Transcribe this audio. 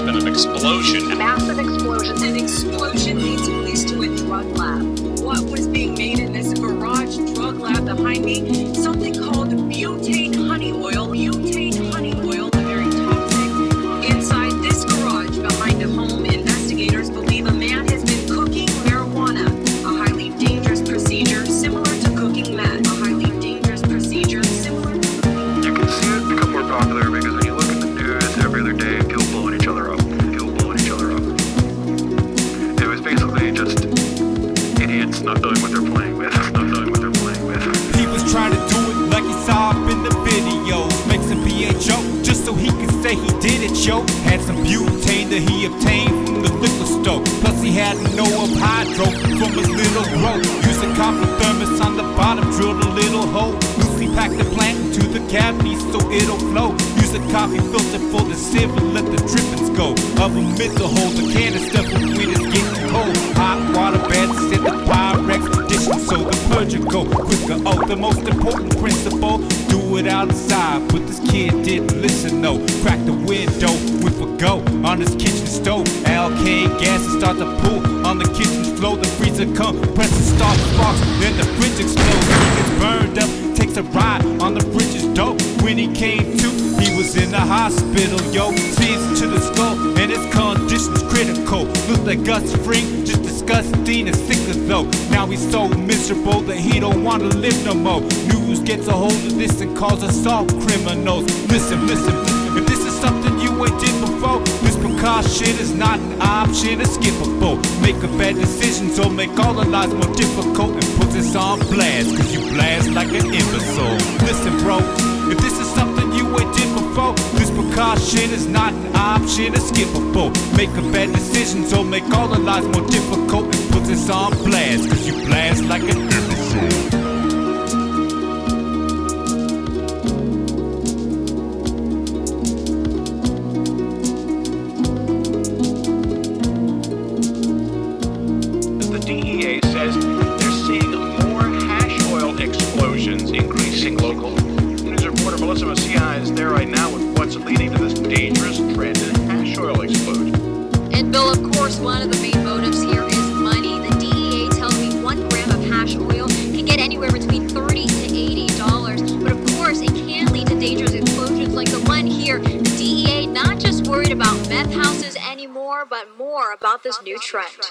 there's been an explosion. A massive explosion. An explosion leads police to a drug lab. What was being made in this garage drug lab behind me? Something called butane not knowing what they're playing with, not knowing what they're playing with. He was trying to do it like he saw up in the videos. Make some BHO just so he could say he did it, yo. Had some butane that he obtained from the liquor store. Plus he had no of hydro from his little grow. Used a copper thermos on the bottom, drilled a little hole. Loosely packed the plant into the cavity so it'll flow. Use a coffee filter for the sieve let the drippings go. Of a to hold the canister go quicker. Oh, the most important principle, do it outside. But this kid didn't listen, no. Crack the window with a go on his kitchen stove. Alkane gas and start to pool on the kitchen floor. The freezer come, press the start sparks, then the fridge explodes. He gets burned up, takes a ride on the fridge's dope. When he came to, he was in the hospital, yo. Seized to the skull, and his condition's critical. Looked like Gus Fring, just disgusting and sicker though. Now he's so miserable that he don't wanna live no more. News gets a hold of this and calls us all criminals. Listen, listen, if this is something you ain't did before, this precaution is not an option, it's skippable. Make a bad decision, so make all the lives more difficult and put this on blast, cause you blast like an imbecile. Listen, bro, precaution is not an option, it's skippable. Make a bad decision, so make all the lives more difficult and put this on blast, cause you blast like an imbecile. The DEA says they're seeing more hash oil explosions increasing local. News reporter Melissa Messiah is there right now with what's leading to one of the main motives here is money. The DEA tells me one gram of hash oil can get anywhere between thirty to eighty dollars. But of course, it can lead to dangerous explosions like the one here. The DEA not just worried about meth houses anymore, but more about this new trend.